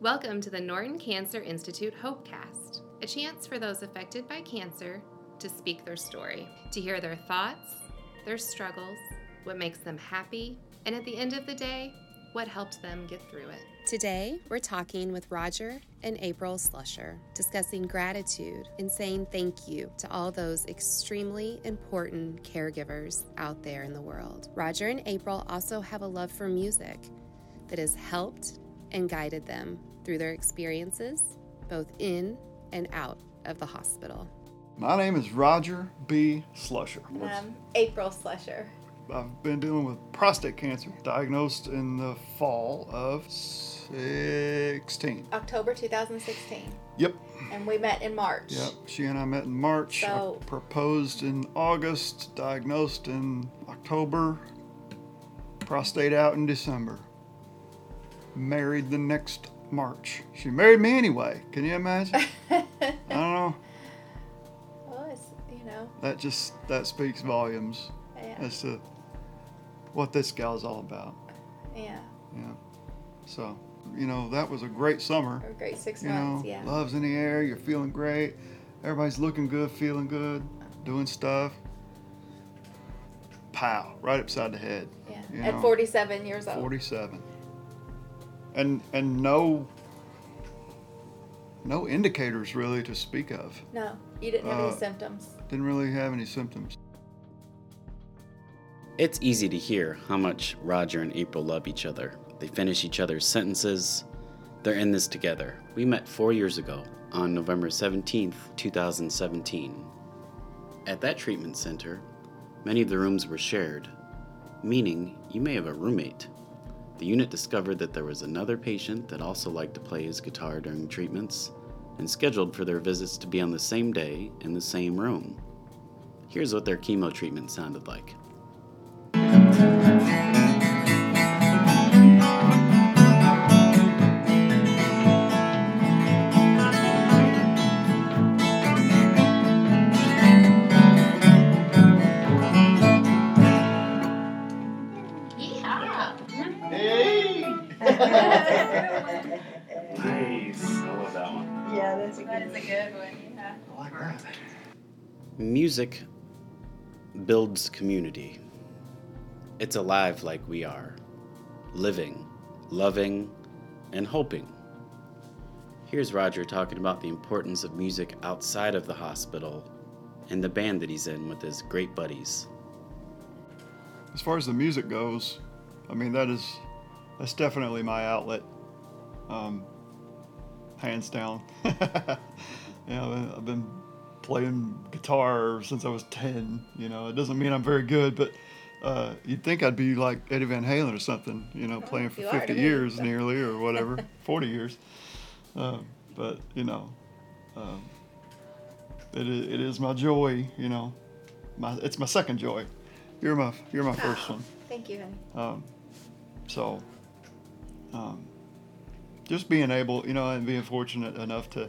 Welcome to the Norton Cancer Institute Hopecast, a chance for those affected by cancer to speak their story, to hear their thoughts, their struggles, what makes them happy, and at the end of the day, what helped them get through it. Today, we're talking with Roger and April Slusher, discussing gratitude and saying thank you to all those extremely important caregivers out there in the world. Roger and April also have a love for music that has helped and guided them through their experiences, both in and out of the hospital. My name is Roger B. Slusher. Um, April Slusher. I've been dealing with prostate cancer, diagnosed in the fall of 16. October 2016. Yep, And we met in March. yep. She and I met in March. So- I proposed in August, diagnosed in October, prostate out in December. Married the next March. She married me anyway. Can you imagine? I don't know. Well, it's, you know, That just that speaks volumes yeah. as to what this gal's all about. yeah. Yeah. So, you know, that was a great summer. A great six You months, know, yeah. love's in the air, you're feeling great. Everybody's looking good, feeling good, doing stuff. Pow, right upside the head. yeah. At know, 47 years old. 47. And and no no indicators really to speak of. No, you didn't have Uh, any symptoms. Didn't really have any symptoms. It's easy to hear how much Roger and April love each other. They finish each other's sentences. They're in this together. We met four years ago on November 17th, 2017. At that treatment center, many of the rooms were shared, meaning you may have a roommate. The unit discovered that there was another patient that also liked to play his guitar during treatments and scheduled for their visits to be on the same day in the same room. Here's what their chemo treatment sounded like. Music builds community. It's alive like we are, living, loving, and hoping. Here's Roger talking about the importance of music outside of the hospital and the band that he's in with his great buddies. As far as the music goes, I mean that is that's definitely my outlet, um, hands down. yeah, I've been, I've been playing guitar since I was ten. You know, it doesn't mean I'm very good, but uh, you'd think I'd be like Eddie Van Halen or something. You know, playing for you are to 50 me, years nearly or whatever, 40 years. Um, but you know, um, it, is, it is my joy. You know, my it's my second joy. You're my you're my first Oh, one. Thank you, honey. Um, so, um, just being able, you know, and being fortunate enough to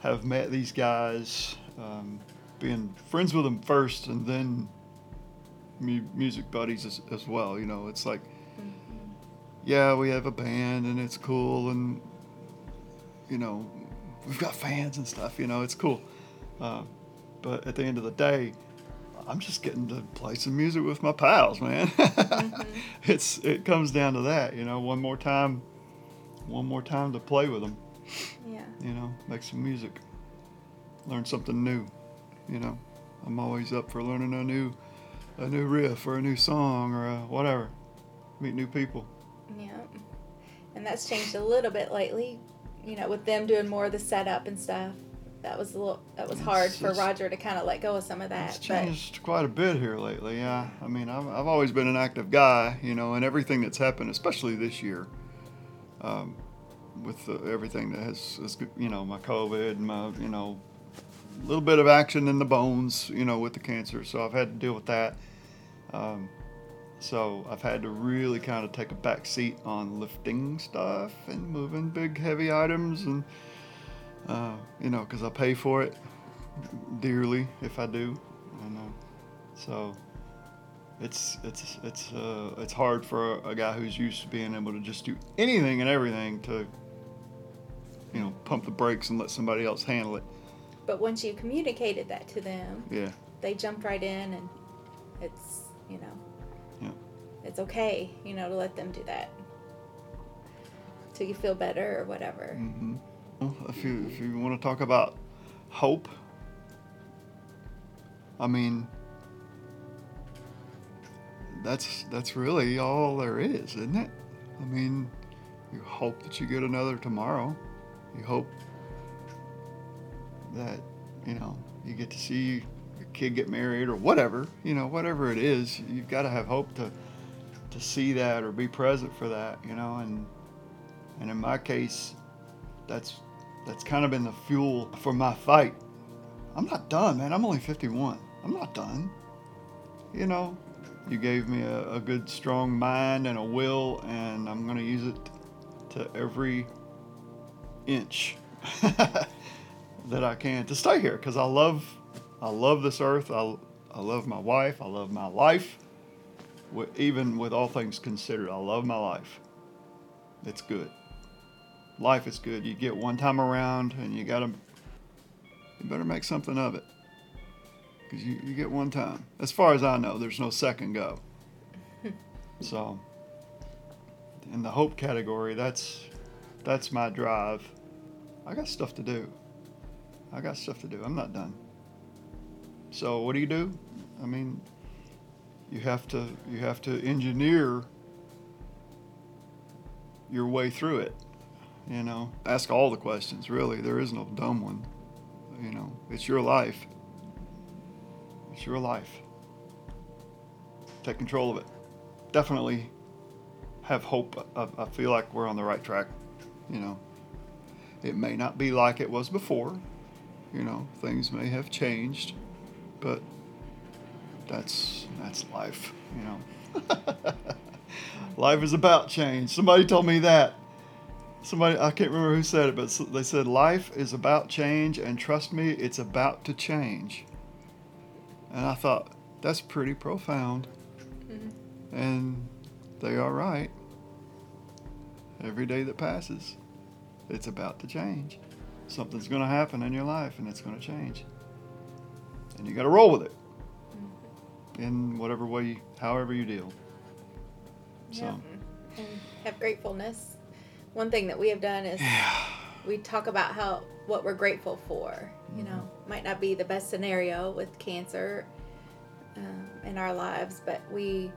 have met these guys, um, being friends with them first, and then mu- music buddies as, as well. You know, it's like, yeah, we have a band and it's cool, and you know, we've got fans and stuff. You know, it's cool. Uh, but at the end of the day, I'm just getting to play some music with my pals, man. it's it comes down to that, you know. One more time, one more time to play with them, Yeah. you know. Make some music, learn something new, you know. I'm always up for learning a new, a new riff or a new song or whatever. Meet new people. Yeah. And that's changed a little bit lately, you know, with them doing more of the setup and stuff. That was a little, that was hard It's- for it's- Roger to kind of let go of some of that. It's But changed quite a bit here lately. Yeah, I mean, I've, I've always been an active guy, you know, and everything that's happened, especially this year, um, with the, everything that has, has, you know, my COVID and my, you know, a little bit of action in the bones, you know, with the cancer. So I've had to deal with that. Um, so I've had to really kind of take a back seat on lifting stuff and moving big, heavy items, and uh, you know, because I pay for it dearly if I do. And uh, so it's it's it's uh, it's hard for a, a guy who's used to being able to just do anything and everything to you know pump the brakes and let somebody else handle it. But once you communicated that to them, Yeah. they jumped right in and it's, you know, Yeah. it's okay, you know, to let them do that. Till you feel better or whatever. hmm Well, if you if you want to talk about hope, I mean, that's that's really all there is, isn't it? I mean, you hope that you get another tomorrow. You hope that you know you get to see your kid get married or whatever. You know, whatever it is, you've got to have hope to to see that or be present for that. You know, and and in my case, that's that's kind of been the fuel for my fight. I'm not done, man. I'm only 51. I'm not done. You know, you gave me a, a good, strong mind and a will, and I'm going to use it to every inch that I can to stay here because I love, I love this earth. I, I love my wife. I love my life. Even with all things considered, I love my life. It's good life is good. You get one time around, and you gotta, you better make something of it, because you, you get one time. As far as I know, there's no second go. so, in the hope category, that's that's my drive. I got stuff to do. I got stuff to do. I'm not done. So what do you do? I mean, you have to you have to engineer your way through it you know? Ask all the questions really. There is no dumb one you know? It's your life. It's your life. Take control of it. Definitely have hope. I, feel like we're on the right track you know? It may not be like it was before you know things may have changed but that's that's life you know life is about change somebody told me that Somebody, I can't remember who said it, but they said life is about change, and trust me, it's about to change. And I thought, that's pretty profound. Mm-hmm. And they are right. Every day that passes, it's about to change. Something's going to happen in your life, and it's going to change. And you got to roll with it mm-hmm. in whatever way, however you deal. So, Yep. And have gratefulness. One thing that we have done is we talk about how what we're grateful for. You know, mm-hmm. might not be the best scenario with cancer um, in our lives, but we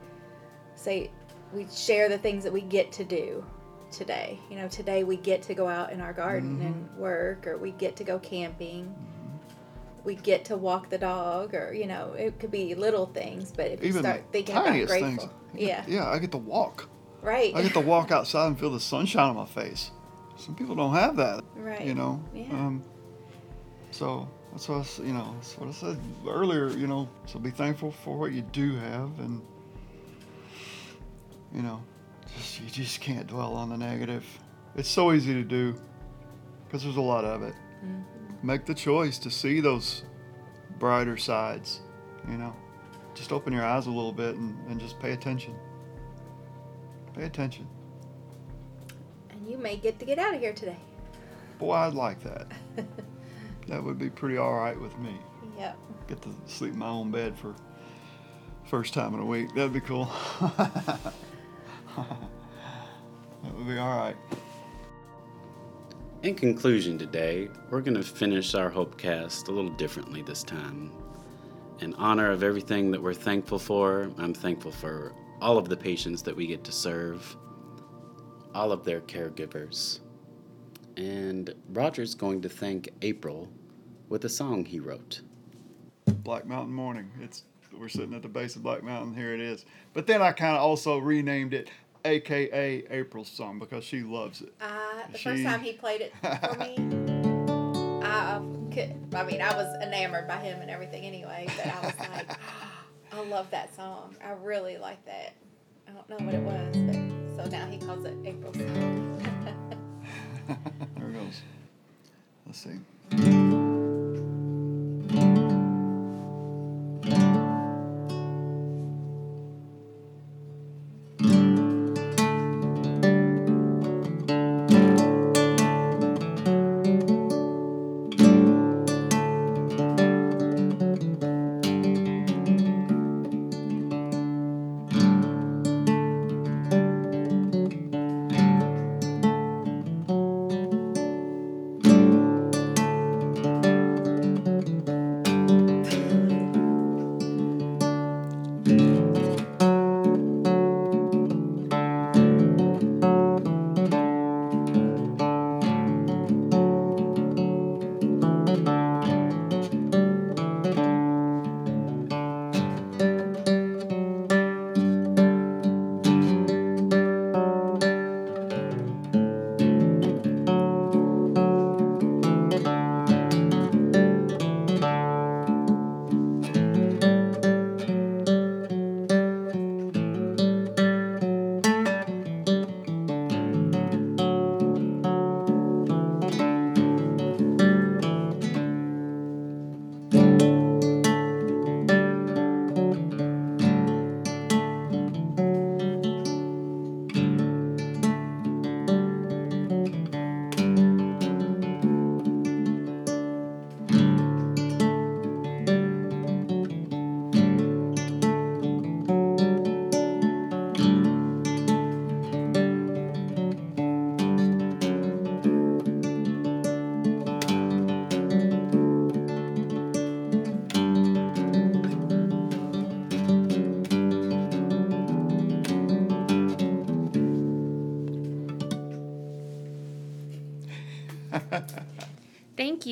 say we share the things that we get to do today. You know, today we get to go out in our garden and work, or we get to go camping. We get to walk the dog, or you know, it could be little things. But if you even start thinking about grateful, things. yeah, Yeah, I get to walk. right, I get to walk outside and feel the sunshine on my face. Some people don't have that, right, you know. Yeah. Um, so that's what I, you know. That's what I said earlier. You know, so be thankful for what you do have, and you know, you just can't dwell on the negative. It's so easy to do because there's a lot of it. Mm-hmm. Make the choice to see those brighter sides. You know, just open your eyes a little bit and, and just pay attention. Pay attention. And you may get to get out of here today. Boy, I'd like that. that would be pretty all right with me. Yep. Get to sleep in my own bed for first time in a week. That'd be cool. that would be all right. In conclusion, today, we're going to finish our Hopecast a little differently this time. In honor of everything that we're thankful for, I'm thankful for all of the patients that we get to serve, all of their caregivers. And Roger's going to thank April with a song he wrote. Black Mountain Morning. It's we're sitting at the base of Black Mountain. Here it is. But then I kind of also renamed it AKA April's song because she loves it. Uh, the first time he played it for me, I um, could, I mean, I was enamored by him and everything anyway. But I was like, I love that song. I really like that. I don't know what it was, but so now he calls it April's song. there it goes. Let's see.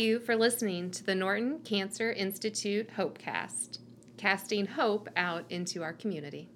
You for listening to the Norton Cancer Institute Hopecast, casting hope out into our community.